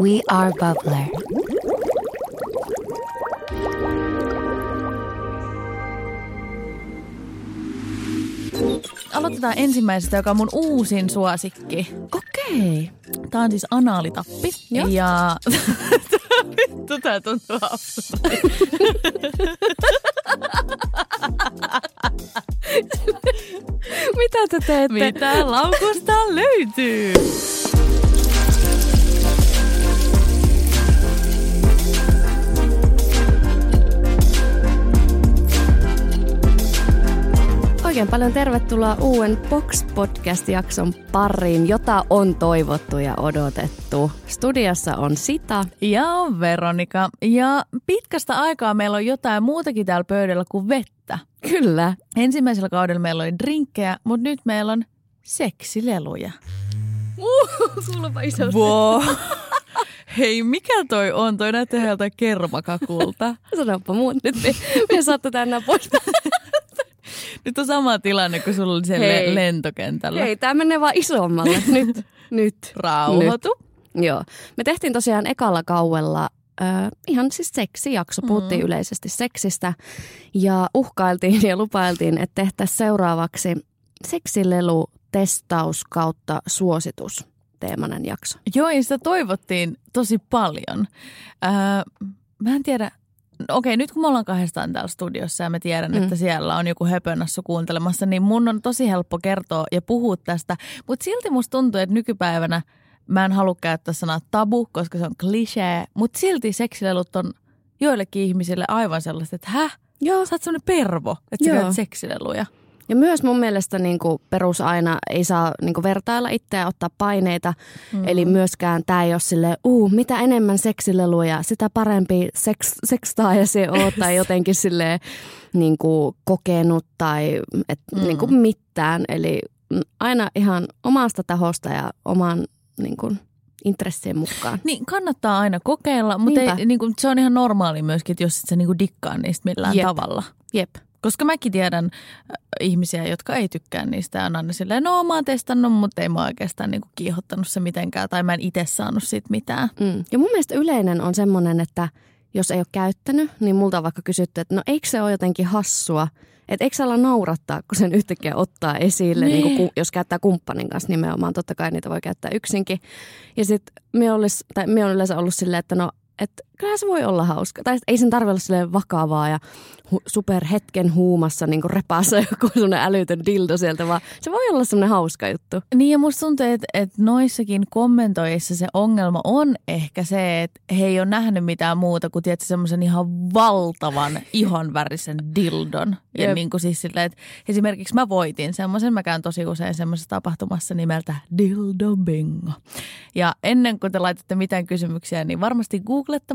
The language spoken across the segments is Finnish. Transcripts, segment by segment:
We are Bubbler. Aloitetaan ensimmäisestä, joka on mun uusin suosikki. Okei. Tää on siis anaalitappi. Joo. Ja vittu tää tuntuu absurdi. Mitä te teette? Mitä laukusta löytyy? Oikein paljon tervetuloa uuden Box Podcast-jakson pariin, jota on toivottu ja odotettu. Studiossa on Sita. Ja Veronika. Ja pitkästä aikaa meillä on jotain muutakin täällä pöydällä kuin vettä. Kyllä. Ensimmäisellä kaudella meillä oli drinkkejä, mutta nyt meillä on seksileluja. Kuulopa iso. Wow. Hei, mikä toi on? Toi näyttää joltain kermakakulta. Sanoppa muut nyt. Me, me saatte tänään pois. Nyt on sama tilanne kuin sulla oli siellä Hei. le- lentokentällä. Ei, tää menee vaan isommalle. Nyt, nyt. Rauhoitu. Nyt. Joo. Me tehtiin tosiaan ekalla kauella äh, ihan siis seksijakso. Puhuttiin mm. yleisesti seksistä ja uhkailtiin ja lupailtiin, että tehtäisiin seuraavaksi seksilelu testaus kautta suositus teemainen jakso. Joo, ja sitä toivottiin tosi paljon. Öö, mä en tiedä, okei, nyt kun me ollaan kahdestaan täällä studiossa ja mä tiedän, mm. että siellä on joku höpönassu kuuntelemassa, niin mun on tosi helppo kertoa ja puhua tästä. Mutta silti musta tuntuu, että nykypäivänä mä en halua käyttää sanaa tabu, koska se on klisee, mutta silti seksilelut on joillekin ihmisille aivan sellaista, että häh? Joo. Sä oot semmonen pervo, että sä Joo. käytät seksileluja. Ja myös mun mielestä niin kuin perus aina ei saa niin kuin vertailla itseä, ottaa paineita. Mm. Eli myöskään tämä ei ole silleen, uu, mitä enemmän seksileluja, sitä parempi seks, sekstaa se oot. tai jotenkin silleen niin kuin kokenut tai et, mm. niin kuin mitään. Eli mm, aina ihan omasta tahosta ja oman niin kuin, intressien mukaan. Niin, kannattaa aina kokeilla, mutta ei, niin kuin, se on ihan normaali myöskin, että jos et sä niin kuin dikkaa niistä millään Jep. tavalla. Jep. Koska mäkin tiedän äh, ihmisiä, jotka ei tykkää niistä ja on aina silleen, no mä oon testannut, mutta ei mä oikeastaan niin kuin kiihottanut se mitenkään tai mä en itse saanut siitä mitään. Mm. Ja mun mielestä yleinen on semmoinen, että jos ei ole käyttänyt, niin multa on vaikka kysytty, että no eikö se ole jotenkin hassua, että eikö ala naurattaa, kun sen yhtäkkiä ottaa esille, niin. Niin. Niin jos käyttää kumppanin kanssa nimenomaan. Totta kai niitä voi käyttää yksinkin. Ja sitten me, olis, tai me on yleensä ollut silleen, että no, että kyllähän se voi olla hauska. Tai ei sen tarvitse olla silleen vakavaa ja hu- superhetken huumassa niin repaassa joku semmoinen älytön dildo sieltä, vaan se voi olla semmoinen hauska juttu. Niin ja musta tuntuu, että, että noissakin kommentoissa se ongelma on ehkä se, että he ei ole nähnyt mitään muuta kuin tietysti semmoisen ihan valtavan ihonvärisen dildon. Ja Jep. niin kuin siis silleen, että esimerkiksi mä voitin semmoisen, mä käyn tosi usein semmoisessa tapahtumassa nimeltä Dildo Bingo. Ja ennen kuin te laitatte mitään kysymyksiä, niin varmasti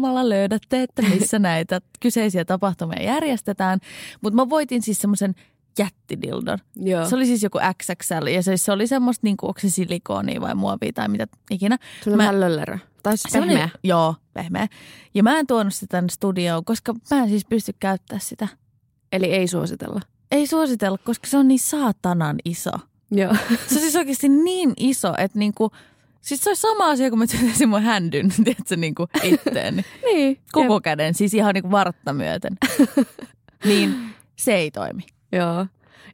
googlettamalla löydätte, että missä näitä kyseisiä tapahtumia järjestetään. Mutta mä voitin siis semmoisen jättidildon. Joo. Se oli siis joku XXL ja se, se oli semmoista niinku, onko se silikoonia vai muovia tai mitä ikinä. Semmoinen Mä- vähän. Tai siis pehmeä. Joo, pehmeä. Ja mä en tuonut sitä tänne studioon, koska mä en siis pysty käyttämään sitä. Eli ei suositella. Ei suositella, koska se on niin saatanan iso. Joo. Se on siis oikeasti niin iso, että niinku, siis se olisi sama asia, kun mä työntäisin mun händyn, tiedätkö, niinku itteeni. niin. Koko käden, siis ihan niinku vartta myöten. niin se ei toimi. Joo.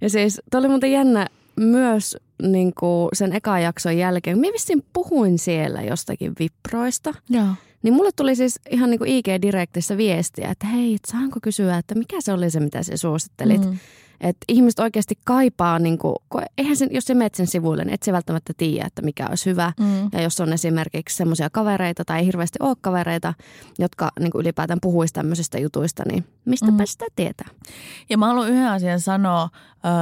Ja siis toi oli muuten jännä myös niin kuin sen ekan jakson jälkeen. Mä vissiin puhuin siellä jostakin viproista. Joo. Niin mulle tuli siis ihan niin kuin IG-direktissä viestiä, että hei, saanko kysyä, että mikä se oli se, mitä sä suosittelit. Mm. Mm. Että ihmiset oikeasti kaipaa, niin kuin, kun eihän sen, jos se menet sen sivuille, niin et sä välttämättä tiedä, että mikä olisi hyvä. Mm. Ja jos on esimerkiksi semmoisia kavereita tai ei hirveästi ole kavereita, jotka niin kuin ylipäätään puhuisi tämmöisistä jutuista, niin mistäpä Mm. sitä tietää? Ja mä haluan yhden asian sanoa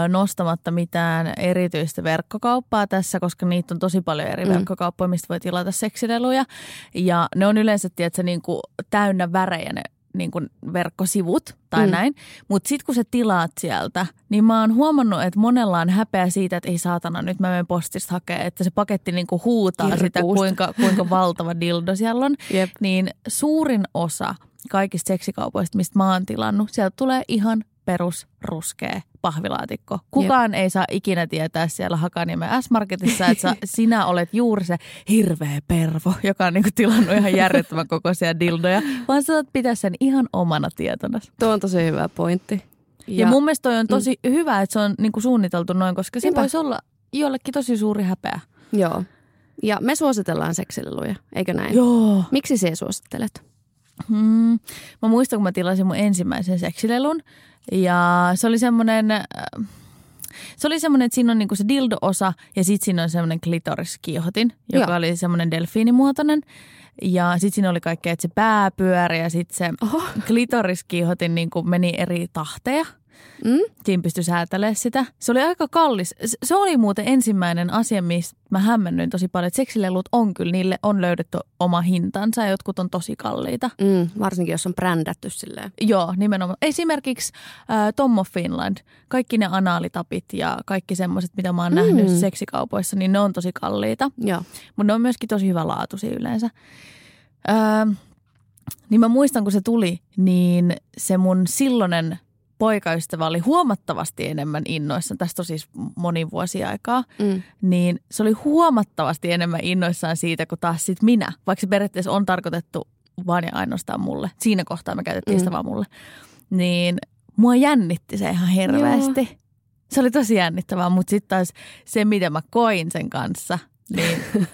nostamatta mitään erityistä verkkokauppaa tässä, koska niitä on tosi paljon eri mm. verkkokauppoja, mistä voi tilata seksileluja. Ja ne on yleensä, tiedätkö, niin kuin täynnä värejä ne niin kuin verkkosivut tai Mm. näin. Mutta sitten kun sä tilaat sieltä, niin mä oon huomannut, että monella on häpeä siitä, että ei saatana, nyt mä menen postista hakemaan, että se paketti niin kuin huutaa sitä, Kirkuusta. kuinka, kuinka valtava dildo siellä on. Jep. Niin suurin osa kaikista seksikaupoista, mistä mä oon tilannut, sieltä tulee ihan perus ruskea pahvilaatikko. Kukaan Jep. ei saa ikinä tietää siellä Hakaniemen S-Marketissa, että sä, sinä olet juuri se hirveä pervo, joka on niinku tilannut ihan järjettömän kokoisia dildoja, vaan sä saat pitää sen ihan omana tietona. Tuo on tosi hyvä pointti. Ja, ja mun mielestä toi on tosi mm. hyvä, että se on niinku suunniteltu noin, koska siinä voisi olla jollekin tosi suuri häpeä. Joo. Ja me suositellaan seksileluja, eikö näin? Joo. Miksi sinä suosittelet? Hmm. Mä muistan, kun mä tilasin mun ensimmäisen seksilelun. Ja se oli semmoinen... Äh, se oli semmoinen, että siinä on niinku se dildo-osa ja sitten siinä on semmoinen klitoriskiihotin, joka Joo. oli semmoinen delfiinimuotoinen. Ja sitten siinä oli kaikkea, että se pää pyöri ja sitten se Oho. klitoriskiihotin niinku meni eri tahteja – Mm? Siinä pystyi säätelemään sitä. Se oli aika kallis. Se oli muuten ensimmäinen asia, mistä mä hämmennyin tosi paljon. Että seksilelut on kyllä, niille on löydetty oma hintansa ja jotkut on tosi kalliita. Mm, varsinkin jos on brändätty silleen. Joo, nimenomaan. Esimerkiksi äh, Tom of Finland, kaikki ne anaalitapit ja kaikki semmoiset, mitä mä oon mm. nähnyt seksikaupoissa, niin ne on tosi kalliita. Joo. Mutta ne on myöskin tosi hyvä laatuisia yleensä. Öö, niin mä muistan, kun se tuli, niin se mun silloinen poikaystävä oli huomattavasti enemmän innoissaan, tästä on siis moni vuosi aikaa, mm. niin se oli huomattavasti enemmän innoissaan siitä kuin taas sit minä, vaikka se periaatteessa on tarkoitettu vaan ja ainoastaan mulle. Siinä kohtaa me käytettiin mm. sitä vaan mulle. Niin mua jännitti se ihan hirveästi. Joo. Se oli tosi jännittävää, mutta sitten taas se, mitä mä koin sen kanssa – niin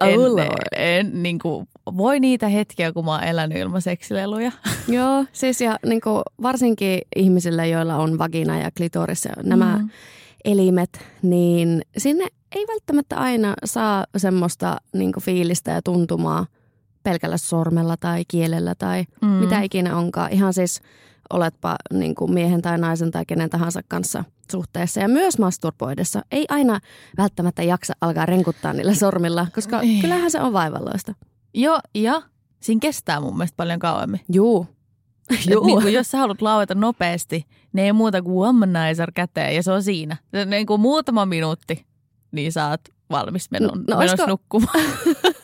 en, oh en, en, niin kuin, voi niitä hetkiä, kun mä oon elänyt ilman seksileluja. Joo, siis ja niin kuin, varsinkin ihmisille, joilla on vagina ja klitoris, nämä mm. elimet, niin sinne ei välttämättä aina saa semmoista niin kuin, fiilistä ja tuntumaa pelkällä sormella tai kielellä tai mm. mitä ikinä onkaan. Ihan siis oletpa niin kuin miehen tai naisen tai kenen tahansa kanssa suhteessa ja myös masturboidessa. Ei aina välttämättä jaksa alkaa renkuttaa niillä sormilla, koska ei. kyllähän se on vaivalloista. Joo, ja siinä kestää mun mielestä paljon kauemmin. Juu. Juu. Niin kuin, jos sä haluat laueta nopeasti, niin ei muuta kuin womanizer käteen ja se on siinä. Niin kuin muutama minuutti, niin saat valmis menon, no, no menossa nukkumaan.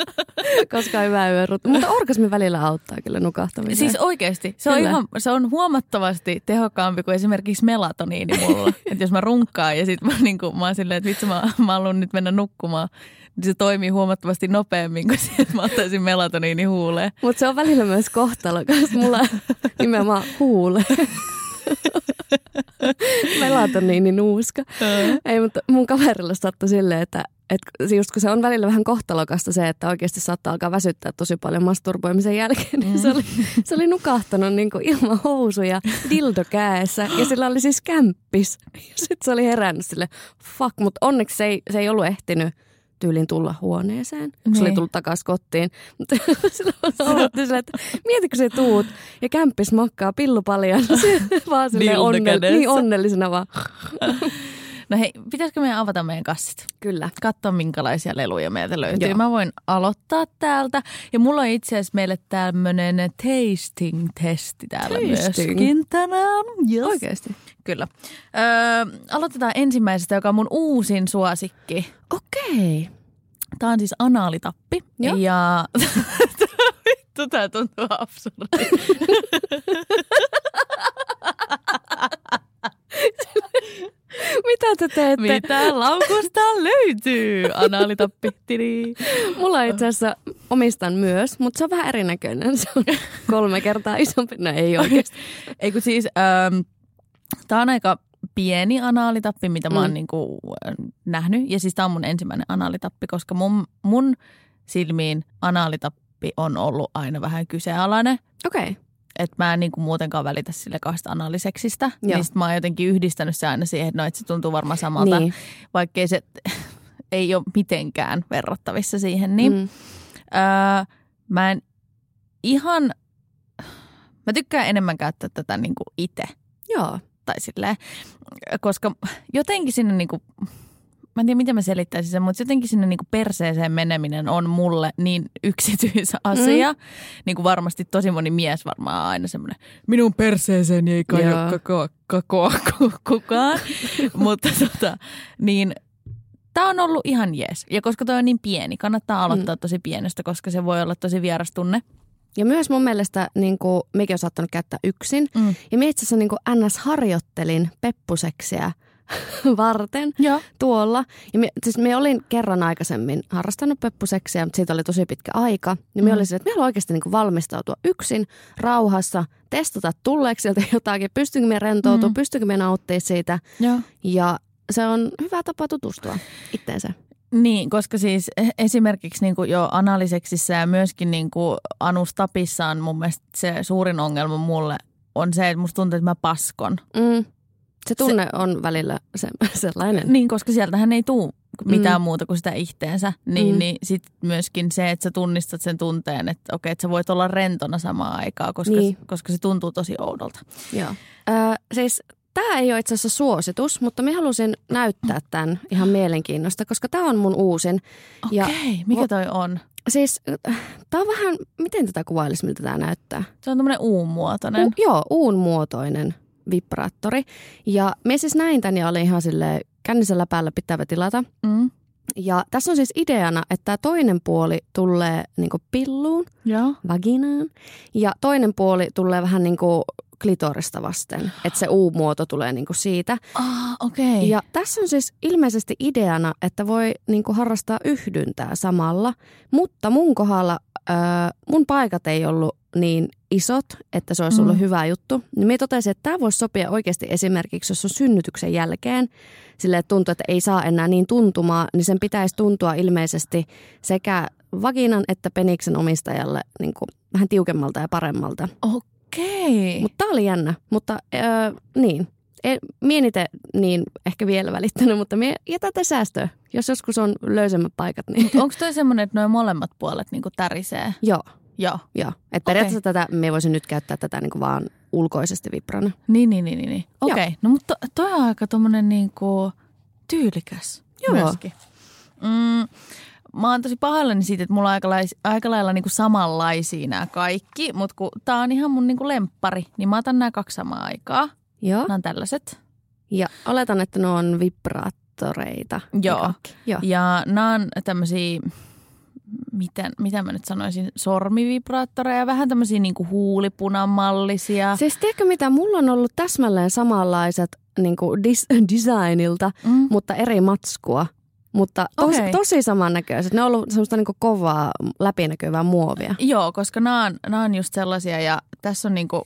Koska hyvä yörut. Mutta orgasmi välillä auttaa kyllä nukahtamiseen. Siis oikeasti. Se on, ihan, se on huomattavasti tehokkaampi kuin esimerkiksi melatoniini mulla. että jos mä runkkaan ja sitten mä, niin kuin, mä oon silleen, että vitsi mä, mä haluan nyt mennä nukkumaan, niin se toimii huomattavasti nopeammin kuin se, että mä ottaisin melatoniini huuleen. Mutta se on välillä myös kohtalo, koska mulla nimenomaan huulee. melatoniini nuuska. Ei, mutta mun kaverilla sattui silleen, että että just kun se on välillä vähän kohtalokasta se, että oikeasti saattaa alkaa väsyttää tosi paljon masturboimisen jälkeen, niin se oli, se oli nukahtanut niin kuin ilman housuja dildo käessä ja sillä oli siis kämppis. Sitten se oli herännyt sille, fuck, mutta onneksi se ei, se ei ollut ehtinyt tyylin tulla huoneeseen. Kun se oli niin. tullut takaisin kotiin. Mutta silloin sille, että mietitkö se tuut ja kämppis makkaa pillu paljon. vaan onnell- niin onnellisena vaan. No hei, pitäisikö meidän avata meidän kassit? Kyllä. Katsoa minkälaisia leluja meiltä löytyy. Joo. Mä voin aloittaa täältä. Ja mulla on itse asiassa meille tämmöinen tasting-testi täällä tasting. myöskin tänään. Yes. Oikeasti? Kyllä. Öö, aloitetaan ensimmäisestä, joka on mun uusin suosikki. Okei. Okay. Tämä on siis anaalitappi. Joo. Ja vittu, tää tuntuu absurdi. te teette? Mitä laukusta löytyy? Anaalitappi. Mulla itse asiassa omistan myös, mutta se on vähän erinäköinen. Se on kolme kertaa isompi. No ei oikeasti. Ei kun siis, ähm, tää on aika pieni anaalitappi, mitä mä oon mm. niinku, äh, nähnyt. Ja siis tää on mun ensimmäinen anaalitappi, koska mun, mun silmiin anaalitappi on ollut aina vähän kyseenalainen. Okei. Okay että mä en niin kuin muutenkaan välitä sille kahdesta analiseksistä. Joo. Niin sit mä oon jotenkin yhdistänyt se aina siihen, että no, että se tuntuu varmaan samalta, niin. vaikkei se ei ole mitenkään verrattavissa siihen. Niin, mm. öö, mä en ihan, mä tykkään enemmän käyttää tätä niin kuin itse. Joo. Tai silleen, koska jotenkin sinne niin kuin, mä en tiedä miten mä selittäisin sen, mutta jotenkin sinne niin kuin perseeseen meneminen on mulle niin yksityis asia. Mm. Niin kuin varmasti tosi moni mies varmaan aina semmoinen, minun perseeseen ei kajo kakoa, kakoa kukaan. mutta tota, niin Tämä on ollut ihan jees. Ja koska toi on niin pieni, kannattaa aloittaa mm. tosi pienestä, koska se voi olla tosi vieras tunne. Ja myös mun mielestä niin kuin, mikä on saattanut käyttää yksin. Mm. Ja minä itse asiassa niin kuin NS harjoittelin peppuseksiä varten Joo. tuolla. Ja me, siis me olin kerran aikaisemmin harrastanut peppuseksiä, mutta siitä oli tosi pitkä aika. Me Mm. olin sille, että me haluan oikeasti niin kuin valmistautua yksin, rauhassa, testata tuleeko sieltä jotakin, pystynkö me rentoutua, Mm. pystynkö me nauttia siitä. Joo. Ja se on hyvä tapa tutustua itteensä. Niin, koska siis esimerkiksi niin kuin jo analiseksissä ja myöskin niin kuin Anus Tapissaan mun mielestä se suurin ongelma mulle on se, että musta tuntuu, että mä paskon. Mm. Se tunne se, on välillä se, sellainen. Niin, koska sieltähän ei tule mitään Mm. muuta kuin sitä ihteensä. Niin, Mm. niin sitten myöskin se, että sä tunnistat sen tunteen, että okei, että sä voit olla rentona samaan aikaan, koska, Niin. koska se tuntuu tosi oudolta. Joo. Ö, siis tämä ei ole itse asiassa suositus, mutta minä halusin näyttää tämän ihan mielenkiinnosta, koska tämä on mun uusin. Ja Okei, mikä vo- toi on? siis tämä on vähän, miten tätä kuvailisi, miltä tämä näyttää? Se on tämmöinen uumuotoinen. U, joo, uun muotoinen vibraattori. Ja minä siis näin tän ja olin ihan sille kännisellä päällä pitävä tilata. Mm. Ja tässä on siis ideana, että tämä toinen puoli tulee niinku pilluun, Joo. vaginaan, ja toinen puoli tulee vähän niin kuin klitorista vasten, että se U-muoto tulee niin kuin siitä. Ah, okei. Okay. Ja tässä on siis ilmeisesti ideana, että voi niin kuin harrastaa yhdyntää samalla, mutta mun kohdalla ö, mun paikat ei ollut niin isot, että se olisi ollut Mm. hyvä juttu. Niin minä totesin, että tämä voisi sopia oikeasti esimerkiksi, jos on synnytyksen jälkeen, sille että tuntuu, että ei saa enää niin tuntumaa, niin sen pitäisi tuntua ilmeisesti sekä vaginan että peniksen omistajalle niin kuin vähän tiukemmalta ja paremmalta. Okei. Mutta tämä oli jännä, mutta öö, niin. En, mienite niin ehkä vielä välittänyt, mutta mie jätätä säästöä. Jos joskus on löysemmät paikat, niin Onko toi semmoinen, että noin molemmat puolet niinku tärisee? joo. Joo. Joo. Et periaatteessa tätä, me voisin nyt käyttää tätä niin kuin vaan ulkoisesti vibrana. Niin, niin, niin, niin. niin. Okei. Okay. No mutta toi on aika tommonen niinku tyylikäs Joo. myöskin. Mm, mä oon tosi pahoillani siitä, että mulla on aika, lais, aika lailla niinku samanlaisia nämä kaikki, mutta kun tää on ihan mun niinku lemppari, niin mä otan nämä kaksi samaa aikaa. Joo. Nämä on tällaiset. Ja oletan, että ne on vibraattoreita. Joo. kaikki. Joo. Ja nämä on tämmöisiä, miten, mitä mä nyt sanoisin, sormivibraattoreja, vähän tämmöisiä niinku huulipunamallisia. Siis tiedätkö mitä, mulla on ollut täsmälleen samanlaiset niin kuin dis- designilta, Mm. mutta eri matskua. Mutta tos, Okei. tosi samannäköiset. Ne on ollut semmoista niin kuin kovaa läpinäkyvää muovia. Joo, koska nämä on, nämä on just sellaisia ja tässä on niinku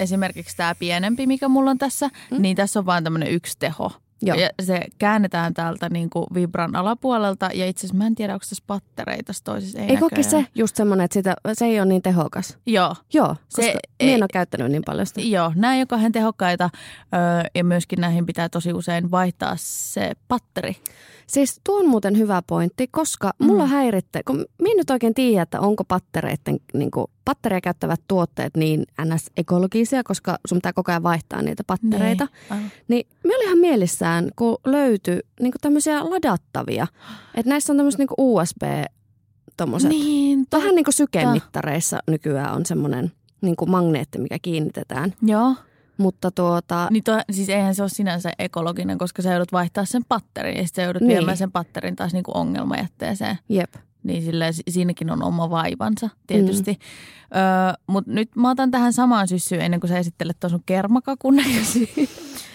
esimerkiksi tämä pienempi, mikä mulla on tässä, Mm. niin tässä on vain tämmöinen yksi teho. Joo. Ja se käännetään täältä niinku vibran alapuolelta ja itse asiassa mä en tiedä, onko tässä pattereita tässä toisessa. Ei, Ei koki näköjään. se just semmoinen, että sitä, se ei ole niin tehokas. Joo, Joo, Se ei- en ole käyttänyt niin paljon sitä. joo, nämä ei ole kauhean tehokkaita öö, ja myöskin näihin pitää tosi usein vaihtaa se patteri. Siis tuo on muuten hyvä pointti, koska mulla Mm. häiritte, kun minä nyt oikein tiedä, että onko pattereiden, niin kuin, pattereja käyttävät tuotteet niin ns. ekologisia, koska sun pitää koko ajan vaihtaa niitä pattereita. Niin. Niin me oli ihan mielissään, kun löytyi niin tämmöisiä ladattavia. Että näissä on tämmöiset niin USB, tommoset. Niin, to- Vähän niin kuin sykemittareissa nykyään on semmoinen niin kuin magneetti, mikä kiinnitetään. Joo. Mutta tuota, Niin to, siis eihän se ole sinänsä ekologinen, koska sä joudut vaihtaa sen patterin ja sitten sä joudut Niin. viemään sen patterin taas niinku ongelmajätteeseen. jep. Niin silleen, si- siinäkin on oma vaivansa tietysti. Mm. Öö, Mutta nyt mä otan tähän samaan syssyyn ennen kuin sä esittelet tuon sun kermakakun näköisiä.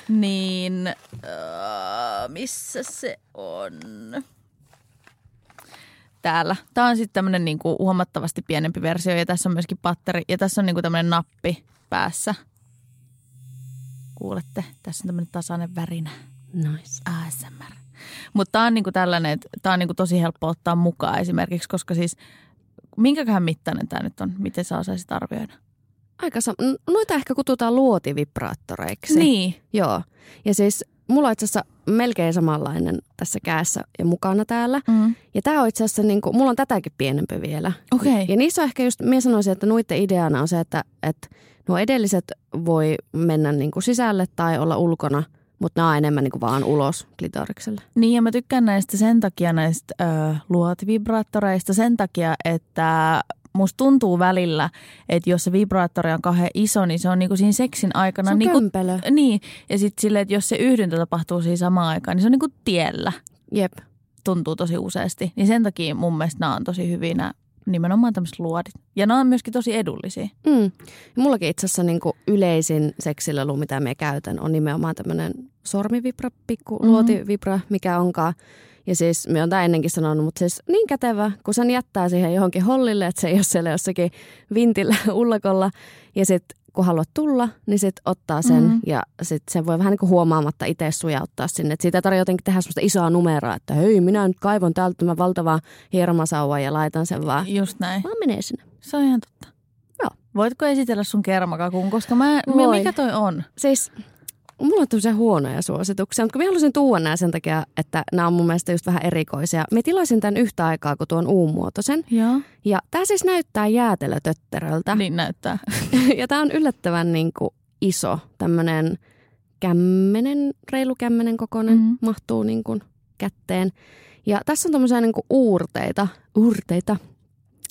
niin öö, missä se on? Täällä. Tämä on sitten tämmöinen niinku huomattavasti pienempi versio ja tässä on myöskin patteri ja tässä on niinku tämmöinen nappi päässä. Kuulette, tässä on tämmöinen tasainen värinä. Nice. ASMR. Mutta tämä on niinku tällainen, että tämä on niinku tosi helppo ottaa mukaan esimerkiksi, koska siis minkäköhän mittainen tämä nyt on? Miten sä osaisit arvioida? Aika sam- Noita ehkä kutsutaan luotivibraattoreiksi. Niin. Joo. Ja siis mulla itse asiassa melkein samanlainen tässä käessä ja mukana täällä. Mm. Ja tämä on itse asiassa, niin kuin, mulla on tätäkin pienempi vielä. Okei. Ja niissä on ehkä just, minä sanoisin, että noiden ideana on se, että, että nuo edelliset voi mennä niin kuin sisälle tai olla ulkona, mutta nämä on enemmän niin kuin vaan ulos klitorikselle. Niin ja mä tykkään näistä sen takia näistä ö, luotivibraattoreista sen takia, että musta tuntuu välillä, että jos se vibraattori on kauhean iso, niin se on niinku siinä seksin aikana. Se on niinku, kömpelö. niin, ja sitten silleen, että jos se yhdyntä tapahtuu siinä samaan aikaan, niin se on niinku tiellä. Jep. Tuntuu tosi useasti. Niin sen takia mun mielestä nämä on tosi hyviä nämä nimenomaan tämmöiset luodit. Ja ne on myöskin tosi edullisia. Mm. Mullakin itse asiassa niin yleisin seksilelu, mitä me käytän, on nimenomaan tämmöinen sormivibra, pikku mm-hmm. luotivibra, mikä onkaan. Ja siis me on tämä ennenkin sanonut, mutta siis niin kätevä, kun sen jättää siihen johonkin hollille, että se ei ole siellä jossakin vintillä ullakolla. Ja sitten kun haluat tulla, niin sitten ottaa sen mm-hmm. ja sitten sen voi vähän niin kuin huomaamatta itse sujauttaa sinne. Et siitä ei tarvitse jotenkin tehdä sellaista isoa numeroa, että hei, minä nyt kaivon täältä tämän valtavaa hiermasauvan ja laitan sen vaan. Just näin. Vaan menee sinne. Se on ihan totta. Joo. Voitko esitellä sun kermakakun, koska mä, Voi. mikä toi on? Siis mulla on tämmöisiä huonoja suosituksia, mutta mä halusin tuoda nämä sen takia, että nämä on mun mielestä just vähän erikoisia. Me tilasin tämän yhtä aikaa kuin tuon uumuotoisen. Joo. Ja tämä siis näyttää jäätelötötteröltä. Niin näyttää. ja tämä on yllättävän niin kuin iso, tämmöinen kämmenen, reilu kämmenen kokoinen, Mhm. mm-hmm. mahtuu niin kuin kätteen. Ja tässä on tämmöisiä niin kuin uurteita, uurteita.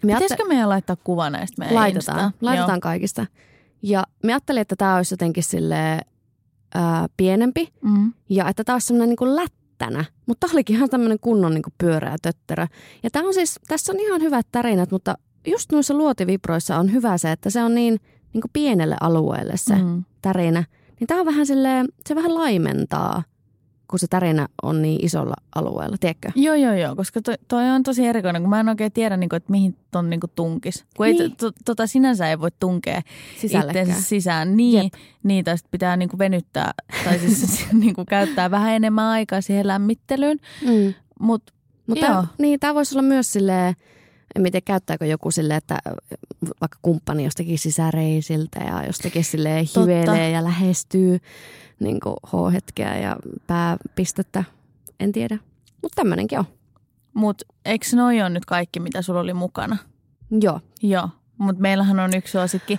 Me Pitäisikö meidän laittaa kuva näistä meidän laitetaan, Instaan? laitetaan kaikista. Ja me ajattelin, että tämä olisi jotenkin sille ää, pienempi. Mm. ja että tämä olisi semmoinen niin kuin lättänä. Mutta tämä olikin ihan tämmöinen kunnon niin kuin pyöreä tötterö. Ja tämä on siis, tässä on ihan hyvät tarinat, mutta just noissa luotivibroissa on hyvä se, että se on niin, niin kuin pienelle alueelle se mm. Mm. tärinä. Niin tämä on vähän silleen, se vähän laimentaa, kun se tärinä on niin isolla alueella, tiedätkö? Joo, joo, joo, koska toi, toi on tosi erikoinen, kun mä en oikein tiedä, niin kuin, että mihin ton niin kuin tunkis. Kun ei, Niin. to, tota sinänsä ei voi tunkea itseensä sisään. Niin, Jep. niin tai pitää niin kuin venyttää, tai siis niin kuin käyttää vähän enemmän aikaa siihen lämmittelyyn. Mm. Mutta Joo. tää, niin, tämä voisi olla myös silleen, en tiedä käyttääkö joku silleen, että vaikka kumppani jostakin sisäreisiltä ja jostakin Totta. hivelee ja lähestyy niin H-hetkeä ja pääpistettä, en tiedä. Mutta tämmöinenkin on. mut, eikö noi on nyt kaikki, mitä sulla oli mukana? Joo. Joo, mutta meillähän on yksi suosikki.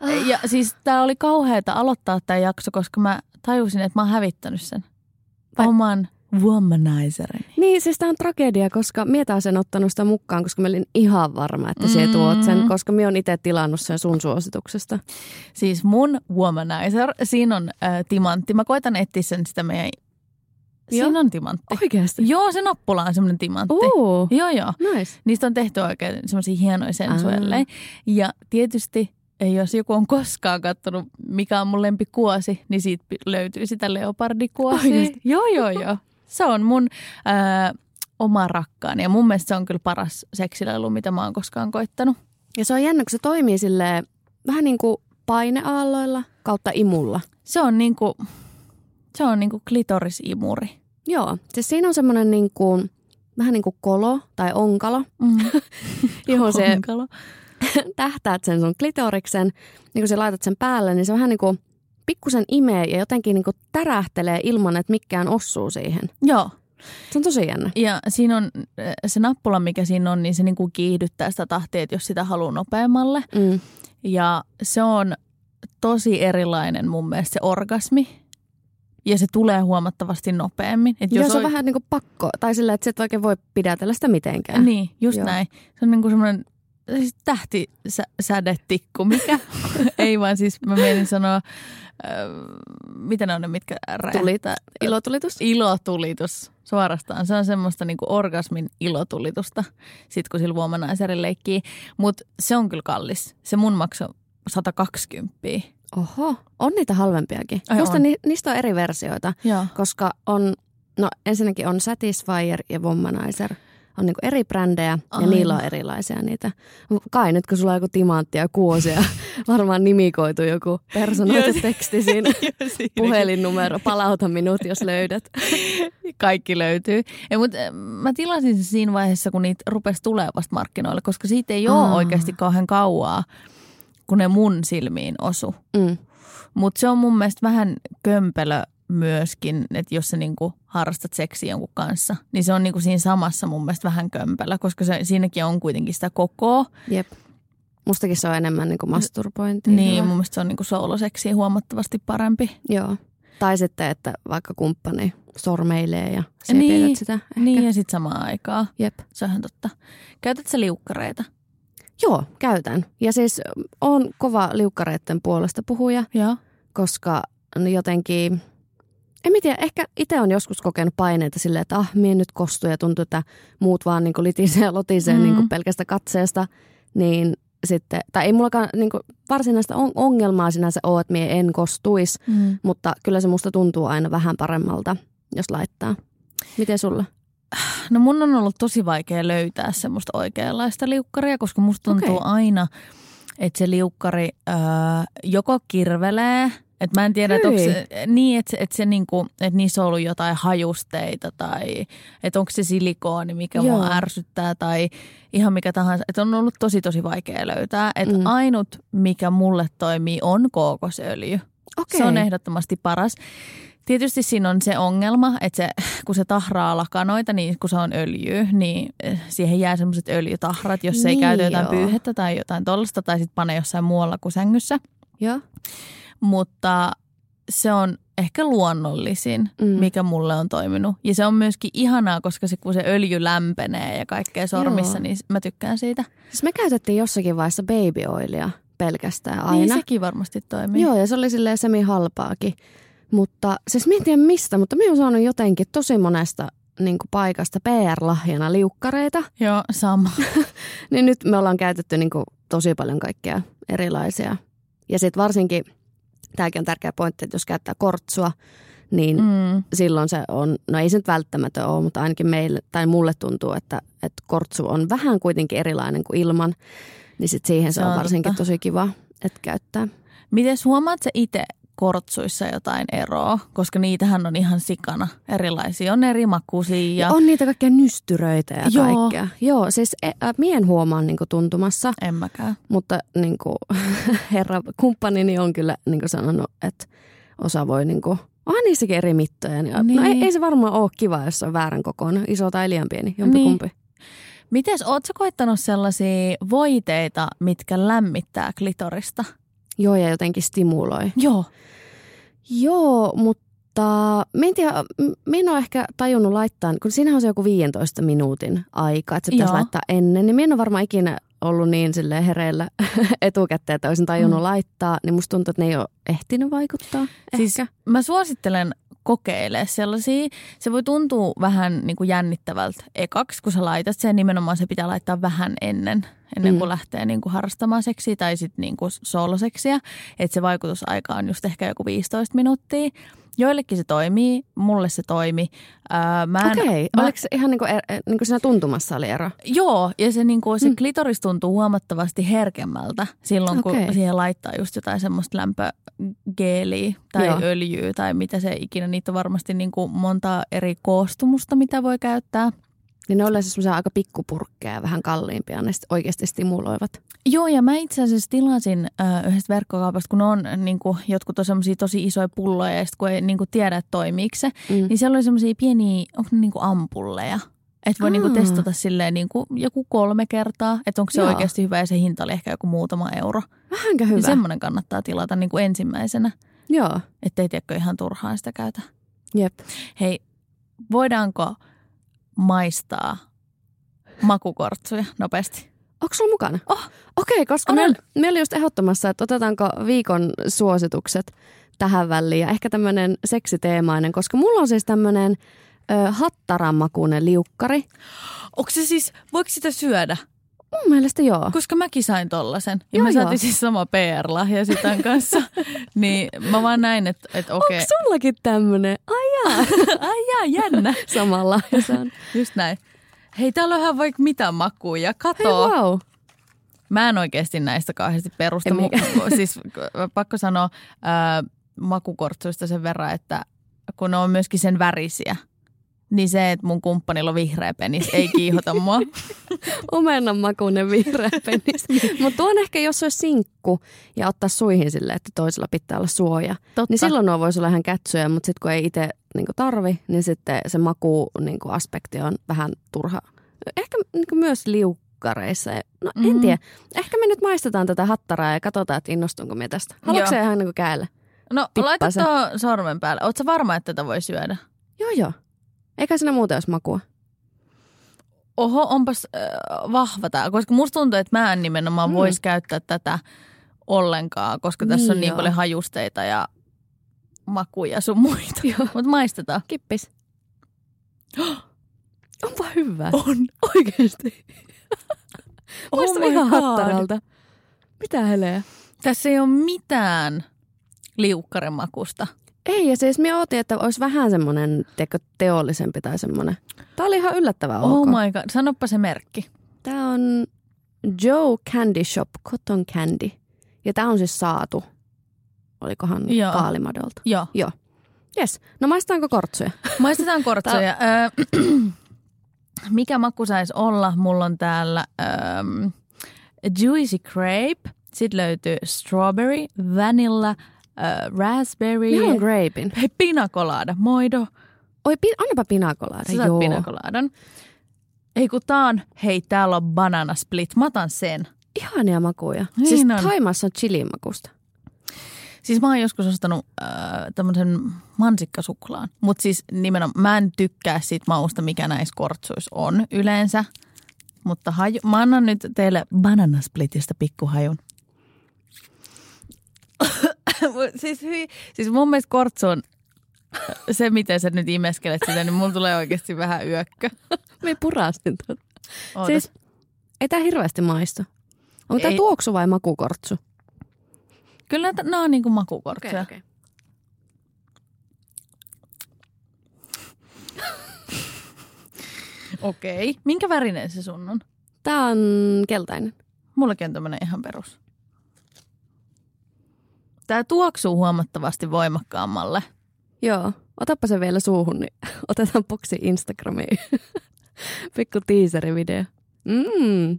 Ah. Ja siis tää oli kauheata aloittaa tämä jakso, koska mä tajusin, että mä oon hävittänyt sen. Vai- Oman womanizerin. Niin, siis tämä on tragedia, koska mietä sen ottanut sitä mukaan, koska mä olin ihan varma, että mm. tuot sen, koska mä oon itse tilannut sen sun suosituksesta. Siis mun womanizer, siinä on äh, timantti. Mä koitan etsiä sen sitä meidän... Siinä Joo. on timantti. Oikeasti? Joo, se nappula on semmoinen timantti. Oo, Joo, joo. nice. Niistä on tehty oikein semmoisia hienoja sensuelleja. Ja tietysti, jos joku on koskaan katsonut, mikä on mun lempikuosi, niin siitä löytyy sitä leopardikuosia. Oikeesti? Joo, joo, joo. Se on mun ää, oma rakkaani ja mun mielestä se on kyllä paras seksilelu, mitä mä oon koskaan koittanut. Ja se on jännä, kun se toimii silleen vähän niin kuin paineaalloilla kautta imulla. Se on niinku, se on niinku klitorisimuri. Joo, siis siinä on semmoinen niin kuin, vähän niin kuin kolo tai onkalo, Mm. johon se Onkalo. tähtäät sen sun klitoriksen. Niin kun sä laitat sen päälle, niin se vähän niin kuin pikkusen imee ja jotenkin niin kuin tärähtelee ilman, että mikään osuu siihen. Joo. Se on tosi jännä. Ja siinä on se nappula, mikä siinä on, niin se niinku kiihdyttää sitä tahtia, että jos sitä haluaa nopeammalle. Mm. Ja se on tosi erilainen mun mielestä se orgasmi. Ja se tulee huomattavasti nopeammin. Et Jos se on oi- vähän niin kuin pakko, tai sillä, että sä et oikein voi pidätellä sitä mitenkään. Niin, just Joo. näin. Se on niinku semmoinen siis tähtisädetikku, mikä ei vaan siis, mä menin sanoa, äh, mitä ne on ne, mitkä räjähtää? Tulit, ilotulitus. Ilotulitus suorastaan. Se on semmoista niinku orgasmin ilotulitusta, sit kun sillä womanizeri leikkii. Mutta se on kyllä kallis. Se mun maksoi 120. Oho, on niitä halvempiakin. Ai Musta on. ni, niistä on eri versioita, Joo. koska on, no ensinnäkin on Satisfyer ja Womanizer. On niinku eri brändejä ja Aivan. niillä on erilaisia niitä. Kai nyt kun sulla on joku timantti ja kuosi ja varmaan nimikoitu joku personoitu teksti siinä. Puhelinnumero, palauta minut, jos löydät. Kaikki löytyy. Ja, mutta mä tilasin sen siinä vaiheessa, kun niitä rupesi tulemaan vasta markkinoille, koska siitä ei ole Aa. oikeasti kauhean kauaa, kun ne mun silmiin osu. Mm. Mutta se on mun mielestä vähän kömpelö myöskin, että jos sä niinku harrastat seksiä jonkun kanssa, niin se on niinku siinä samassa mun mielestä vähän kömpelö, koska se, siinäkin on kuitenkin sitä kokoa. Jep. Mustakin se on enemmän niinku masturbointia. Niin, mun mielestä se on niinku sooloseksiä huomattavasti parempi. Joo. Tai sitten, että vaikka kumppani sormeilee ja Niin, pidät sitä ehkä. Niin ja sitten samaan aikaan. Jep. Se on ihan totta. Käytät sä liukkareita? Joo, käytän. Ja siis on kova liukkareiden puolesta puhuja, Joo. koska ne jotenkin, En mä tiedä, ehkä itse on joskus kokenut paineita silleen, että ah, mie nyt kostuu ja tuntuu, että muut vaan niin litisee ja lotisee mm. niin pelkästä katseesta. Niin sitten, tai ei mullakaan niin varsinaista ongelmaa sinänsä ole, että mie en kostuisi, mm. mutta kyllä se musta tuntuu aina vähän paremmalta, jos laittaa. Miten sulla? No mun on ollut tosi vaikea löytää semmoista oikeanlaista liukkaria, koska musta tuntuu okay. aina, että se liukkari öö, joko kirvelee – et mä en tiedä, että onko se niin, että, että, se niinku, että niissä on ollut jotain hajusteita tai että onko se silikooni, mikä Joo. mua ärsyttää tai ihan mikä tahansa. Että on ollut tosi tosi vaikea löytää. Että mm. ainut, mikä mulle toimii, on kookosöljy. Okay. Se on ehdottomasti paras. Tietysti siinä on se ongelma, että se, kun se tahraa lakanoita, niin kun se on öljy, niin eh, siihen jää semmoiset öljytahrat, jos niin, ei käytä jotain joo. pyyhettä tai jotain tollasta tai sitten pane jossain muualla kuin sängyssä. Joo mutta se on ehkä luonnollisin, mm. mikä mulle on toiminut. Ja se on myöskin ihanaa, koska se, kun se öljy lämpenee ja kaikkea sormissa, Joo. niin mä tykkään siitä. Siis me käytettiin jossakin vaiheessa baby oilia pelkästään aina. Niin sekin varmasti toimii. Joo, ja se oli silleen semi halpaakin. Mutta siis mä en tiedä mistä, mutta mä oon saanut jotenkin tosi monesta niin paikasta PR-lahjana liukkareita. Joo, sama. niin nyt me ollaan käytetty niin tosi paljon kaikkea erilaisia. Ja sitten varsinkin – tämäkin on tärkeä pointti, että jos käyttää kortsua, niin mm. silloin se on, no ei se nyt välttämätön ole, mutta ainakin meille tai mulle tuntuu, että, että kortsu on vähän kuitenkin erilainen kuin ilman, niin sit siihen se, se on, on varsinkin totta. tosi kiva, että käyttää. Miten huomaat se itse kortsuissa jotain eroa, koska niitähän on ihan sikana erilaisia. On eri makuisia. Ja... On niitä kaikkia nystyröitä ja Joo. kaikkea. Joo, siis ä, mien huomaan niinku tuntumassa. En mäkään. Mutta niinku, herra kumppanini on kyllä niinku sanonut, että osa voi niinku, onhan niissäkin eri mittoja. Niin. No ei, ei, se varmaan ole kiva, jos on väärän kokoinen, iso tai liian pieni, jompikumpi. Niin. Mites, ootko koittanut sellaisia voiteita, mitkä lämmittää klitorista? Joo, ja jotenkin stimuloi. Joo. Joo, mutta mä en tiedä, mä en ole ehkä tajunnut laittaa, kun siinä on se joku 15 minuutin aika, että se pitäisi Joo. laittaa ennen, niin mä en ole varmaan ikinä ollut niin sille hereillä etukäteen, että olisin tajunnut mm. laittaa, niin musta tuntuu, että ne ei ole ehtinyt vaikuttaa. Siis ehkä. mä suosittelen kokeile sellaisia. Se voi tuntua vähän niin kuin jännittävältä ekaksi, kun sä laitat sen. Nimenomaan se pitää laittaa vähän ennen, ennen kuin mm. lähtee niin kuin harrastamaan seksiä tai sitten niin kuin sooloseksiä. Että se vaikutusaika on just ehkä joku 15 minuuttia. Joillekin se toimii, mulle se toimi. Öö, Okei, okay. oliko se ihan niin kuin, er, niin kuin siinä tuntumassa oli ero? Joo, ja se, niin kuin, se mm. klitoris tuntuu huomattavasti herkemmältä silloin, okay. kun siihen laittaa just jotain semmoista lämpögeeliä tai Joo. öljyä tai mitä se ikinä. Niitä on varmasti niin kuin monta eri koostumusta, mitä voi käyttää. Niin ne on yleensä semmoisia aika pikkupurkkeja ja vähän kalliimpia, ne oikeasti stimuloivat. Joo, ja mä itse asiassa tilasin äh, yhdestä verkkokaupasta, kun on niin kuin, jotkut on semmoisia tosi isoja pulloja, ja sitten kun ei niin kuin, tiedä, että toimiiko se, mm. niin siellä oli semmoisia pieniä, onko ne niin kuin ampulleja? Että voi niinku testata silleen niinku joku kolme kertaa, että onko se Joo. oikeasti hyvä ja se hinta oli ehkä joku muutama euro. Vähänkö hyvä? Niin semmoinen kannattaa tilata niinku ensimmäisenä. Joo. Että ei tiedäkö ihan turhaan sitä käytä. Jep. Hei, voidaanko maistaa makukortsuja nopeasti? Onko sulla mukana? Oh. Okei, okay, koska meillä me oli just ehdottomassa, että otetaanko viikon suositukset tähän väliin ja ehkä tämmöinen seksiteemainen, koska mulla on siis tämmöinen hattaranmakuinen liukkari. Onko se siis, voiko sitä syödä? Mun mielestä joo. Koska mäkin sain tollasen. Ja joo, me saatiin siis sama PR-lahja sitä kanssa. niin mä vaan näin, että et, okei. Okay. Onko sullakin tämmönen? Ai jaa. Ai jaa, jännä. Samalla. Just näin. Hei, täällä on ihan vaikka mitä makuja. Kato. Hei, wow. Mä en oikeasti näistä kauheasti perusta. Mu- siis pakko sanoa äh, makukortsuista sen verran, että kun ne on myöskin sen värisiä – niin se, että mun kumppanilla on vihreä penis, ei kiihota mua. Omenan makuinen vihreä penis. Mutta on ehkä, jos olisi sinkku ja ottaa suihin sille, että toisella pitää olla suoja. Totta. Niin silloin nuo voisi olla ihan kätsyjä, mutta sitten kun ei itse niin tarvi, niin sitten se maku niin aspekti on vähän turha. Ehkä niin myös liukkareissa. No en mm-hmm. tiedä. Ehkä me nyt maistetaan tätä hattaraa ja katsotaan, että innostunko me tästä. Haluatko se ihan niin käällä? No laita tuo sormen päälle. Oletko varma, että tätä voi syödä? Joo, joo. Eikä siinä muuten olisi makua. Oho, onpas äh, vahva tämä, koska musta tuntuu, että mä en nimenomaan mm. voisi käyttää tätä ollenkaan, koska tässä niin on niin paljon hajusteita ja makuja sun muita. Mutta maistetaan. Kippis. Onpa hyvä. On. Oikeesti. Oh Maistuu my ihan God. hattaralta. Mitä heleä? Tässä ei ole mitään liukkaren makusta. Ei, ja siis minä ootin, että olisi vähän semmoinen teko, teollisempi tai semmoinen. Tämä oli ihan yllättävän Oh ok. my god, sanoppa se merkki. Tämä on Joe Candy Shop Cotton Candy. Ja tämä on siis saatu. Olikohan Joo. Kaalimadolta. Joo. Joo. Yes. No maistaanko kortsuja? Maistetaan kortsoja. Ö, mikä maku saisi olla? Mulla on täällä ähm, Juicy Crepe. Sitten löytyy Strawberry, Vanilla, äh, Raspberry, Minä on grapein. Hei, Pina Colada, Moido. Oi, pi- annapa pinakolaada. Sä saat Pina Coladan. Ei kun tää on, hei täällä on banana split, mä otan sen. Ihania makuja. Niin siis on. Taimassa on chilin makusta. Siis mä oon joskus ostanut äh, tämmöisen mansikkasuklaan. Mutta siis nimenomaan mä en tykkää siitä mausta, mikä näissä kortsuissa on yleensä. Mutta haju, mä annan nyt teille banana splitistä pikkuhajun. siis, hyi, siis mun mielestä kortsu on se, miten sä nyt imeskelet sitä, niin mulla tulee oikeasti vähän yökkö. Me purasin tuota. Ootas. Siis ei tää hirveästi maistu. Onko tää tuoksu vai makukortsu? Kyllä nämä on niinku makukortsuja. okay. Okei. Okay. Minkä värinen se sun on? Tää on keltainen. Mullakin on tämmönen ihan perus. Tää tuoksuu huomattavasti voimakkaammalle. Joo. Otappa se vielä suuhun, niin otetaan boksi Instagramiin. Pikku teaserivideo. Mm.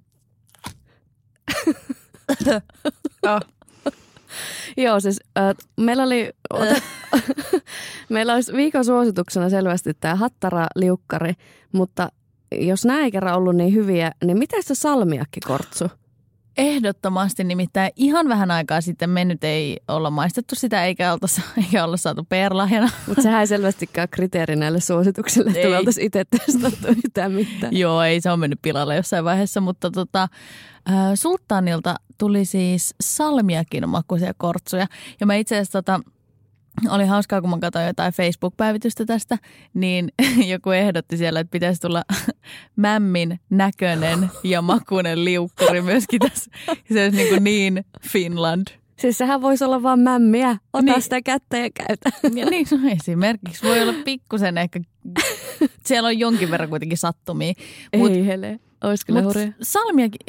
Oh. Joo, siis äh, meillä oli, otet, meillä olisi viikon suosituksena selvästi tämä hattara-liukkari, mutta jos nämä ei kerran ollut niin hyviä, niin mitä se salmiakkikortsu? Ehdottomasti nimittäin ihan vähän aikaa sitten me nyt ei olla maistettu sitä eikä, oltaisi, eikä olla saatu perlahjana. Mutta sehän ei selvästikään kriteeri näille suosituksille, että me oltaisiin itse testattu yhtään mitään. Joo, ei se on mennyt pilalle jossain vaiheessa, mutta tota, äh, Sulttaanilta tuli siis salmiakin makuisia kortsuja. Ja mä itse asiassa tota, oli hauskaa, kun mä katsoin jotain Facebook-päivitystä tästä, niin joku ehdotti siellä, että pitäisi tulla mämmin näköinen ja makuinen liukkari myöskin tässä. Se olisi niin, kuin niin Finland. Siis sehän voisi olla vaan mämmiä. Ota Niin. sitä kättä ja käytä. Ja niin, no esimerkiksi voi olla pikkusen ehkä, siellä on jonkin verran kuitenkin sattumia. Mut- Ei hele. Ois kyllä Mut hurja. salmiakin,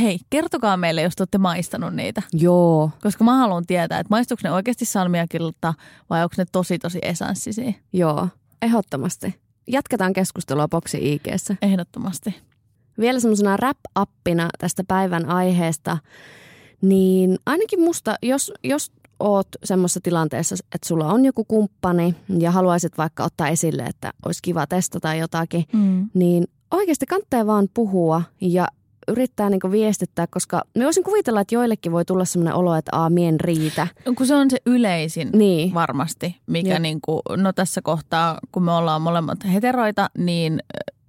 hei, kertokaa meille, jos te olette maistanut niitä. Joo. Koska mä haluan tietää, että maistuuko ne oikeasti salmiakilta vai onko ne tosi tosi esanssisia. Joo, ehdottomasti. Jatketaan keskustelua boksi IGssä. Ehdottomasti. Vielä semmoisena rap-appina tästä päivän aiheesta, niin ainakin musta, jos, jos oot semmoisessa tilanteessa, että sulla on joku kumppani ja haluaisit vaikka ottaa esille, että olisi kiva testata jotakin, Mm. niin oikeasti kannattaa vaan puhua ja yrittää niinku viestittää, koska me voisin kuvitella, että joillekin voi tulla semmoinen olo, että aa, mien riitä. Kun se on se yleisin Niin. varmasti, mikä Jep. niin kuin, no tässä kohtaa, kun me ollaan molemmat heteroita, niin,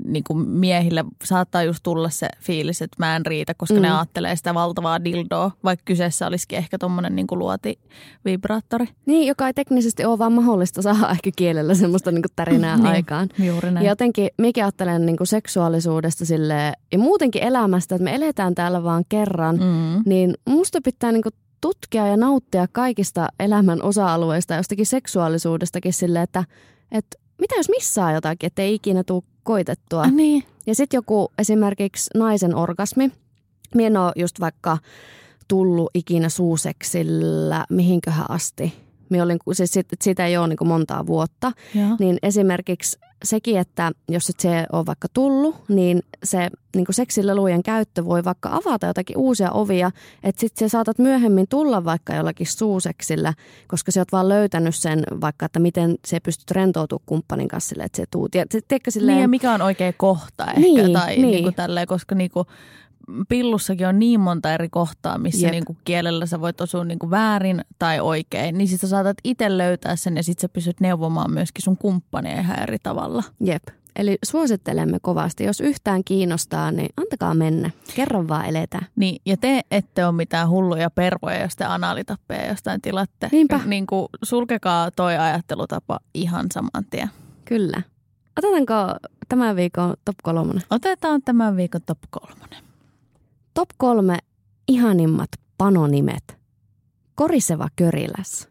niin kuin miehille saattaa just tulla se fiilis, että mä en riitä, koska mm. ne ajattelee sitä valtavaa dildoa, vaikka kyseessä olisikin ehkä tommonen niin kuin luoti-vibraattori. Niin, joka ei teknisesti ole vaan mahdollista saada ehkä kielellä semmoista niinku tärinää Niin, aikaan. Juuri näin. Ja jotenkin mikä ajattelen niin kuin seksuaalisuudesta sille ja muutenkin elämästä, että me eletään täällä vaan kerran, mm. Niin musta pitää niin kuin tutkia ja nauttia kaikista elämän osa-alueista ja jostakin seksuaalisuudestakin sille, että, että mitä jos missaa jotakin, että ei ikinä tule koitettua. Niin. Ja sitten joku esimerkiksi naisen orgasmi. Mie en ole just vaikka tullut ikinä suuseksillä mihinköhän asti. Mie olin, siis sit, siitä ei ole niin montaa vuotta. Joo. Niin esimerkiksi sekin, että jos et se ole vaikka tullut, niin se niin seksilelujen käyttö voi vaikka avata jotakin uusia ovia, että sitten sä saatat myöhemmin tulla vaikka jollakin suuseksillä, koska sä oot vaan löytänyt sen vaikka, että miten se pystyt rentoutumaan kumppanin kanssa silleen, että se tuu. Tiedät- tiedätkö, silleen, Niin ja mikä on oikea kohta ehkä Niin, tai niin. Niin kuin tälleen, koska niin kuin pillussakin on niin monta eri kohtaa, missä Jep. niin kuin kielellä sä voit osua niin kuin väärin tai oikein. Niin sit sä saatat itse löytää sen ja sit sä pystyt neuvomaan myöskin sun kumppania ihan eri tavalla. Jep. Eli suosittelemme kovasti. Jos yhtään kiinnostaa, niin antakaa mennä. Kerran vaan eletään. Niin, ja te ette ole mitään hulluja pervoja, jos te anaalitappeja jostain tilatte. Niinpä. Niin kuin, sulkekaa toi ajattelutapa ihan saman tien. Kyllä. Otetaanko tämän viikon top kolmonen? Otetaan tämän viikon top kolmonen. Top kolme ihanimmat panonimet. Koriseva köriläs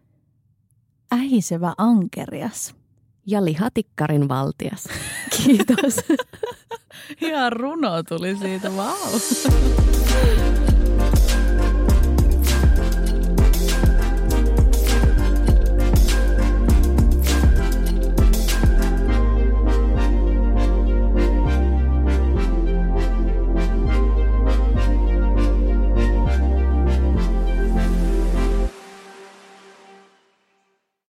Ähisevä ankerias. ja lihatikkarin valtias. Kiitos. Ihan runo tuli siitä, vau. Wow.